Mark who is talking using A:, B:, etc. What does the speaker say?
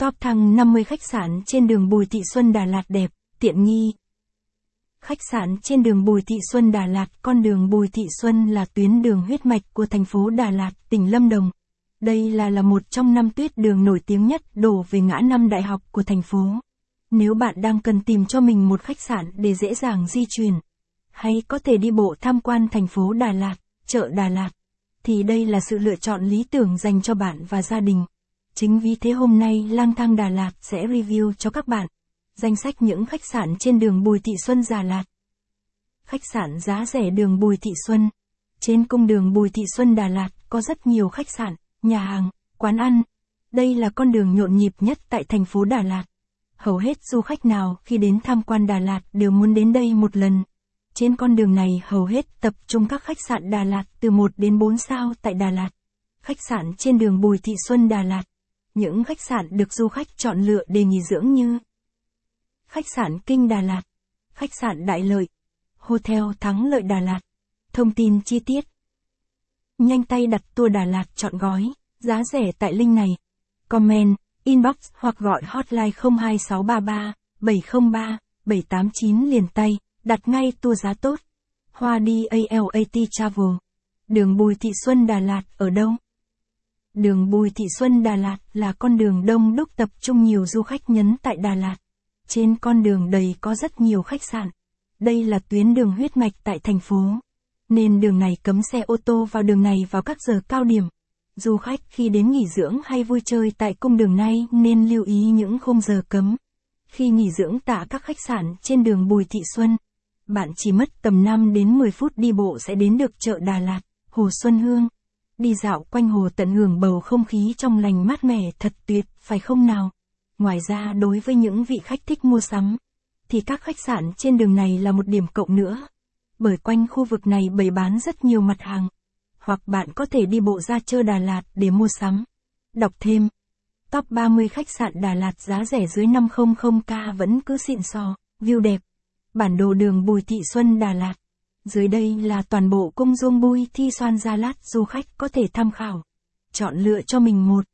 A: Top thăng 50 khách sạn trên đường Bùi Thị Xuân Đà Lạt đẹp, tiện nghi. Khách sạn trên đường Bùi Thị Xuân Đà Lạt, con đường Bùi Thị Xuân là tuyến đường huyết mạch của thành phố Đà Lạt, tỉnh Lâm Đồng. Đây là là một trong năm tuyết đường nổi tiếng nhất đổ về ngã năm đại học của thành phố. Nếu bạn đang cần tìm cho mình một khách sạn để dễ dàng di chuyển, hay có thể đi bộ tham quan thành phố Đà Lạt, chợ Đà Lạt, thì đây là sự lựa chọn lý tưởng dành cho bạn và gia đình. Chính vì thế hôm nay Lang thang Đà Lạt sẽ review cho các bạn danh sách những khách sạn trên đường Bùi Thị Xuân Đà Lạt. Khách sạn giá rẻ đường Bùi Thị Xuân. Trên cung đường Bùi Thị Xuân Đà Lạt có rất nhiều khách sạn, nhà hàng, quán ăn. Đây là con đường nhộn nhịp nhất tại thành phố Đà Lạt. Hầu hết du khách nào khi đến tham quan Đà Lạt đều muốn đến đây một lần. Trên con đường này hầu hết tập trung các khách sạn Đà Lạt từ 1 đến 4 sao tại Đà Lạt. Khách sạn trên đường Bùi Thị Xuân Đà Lạt. Những khách sạn được du khách chọn lựa để nghỉ dưỡng như Khách sạn Kinh Đà Lạt, Khách sạn Đại Lợi, Hotel Thắng Lợi Đà Lạt. Thông tin chi tiết. Nhanh tay đặt tour Đà Lạt chọn gói, giá rẻ tại link này. Comment, inbox hoặc gọi hotline 02633 703 789 liền tay, đặt ngay tour giá tốt. Hoa đi ALAT Travel. Đường Bùi Thị Xuân Đà Lạt ở đâu? Đường Bùi Thị Xuân Đà Lạt là con đường đông đúc tập trung nhiều du khách nhấn tại Đà Lạt. Trên con đường đầy có rất nhiều khách sạn. Đây là tuyến đường huyết mạch tại thành phố. Nên đường này cấm xe ô tô vào đường này vào các giờ cao điểm. Du khách khi đến nghỉ dưỡng hay vui chơi tại cung đường này nên lưu ý những khung giờ cấm. Khi nghỉ dưỡng tại các khách sạn trên đường Bùi Thị Xuân, bạn chỉ mất tầm 5 đến 10 phút đi bộ sẽ đến được chợ Đà Lạt, Hồ Xuân Hương. Đi dạo quanh hồ tận hưởng bầu không khí trong lành mát mẻ thật tuyệt, phải không nào? Ngoài ra đối với những vị khách thích mua sắm, thì các khách sạn trên đường này là một điểm cộng nữa. Bởi quanh khu vực này bày bán rất nhiều mặt hàng. Hoặc bạn có thể đi bộ ra chơi Đà Lạt để mua sắm. Đọc thêm. Top 30 khách sạn Đà Lạt giá rẻ dưới 500k vẫn cứ xịn sò, view đẹp. Bản đồ đường Bùi Thị Xuân Đà Lạt. Dưới đây là toàn bộ cung dung bui thi xoan gia lát, du khách có thể tham khảo. Chọn lựa cho mình một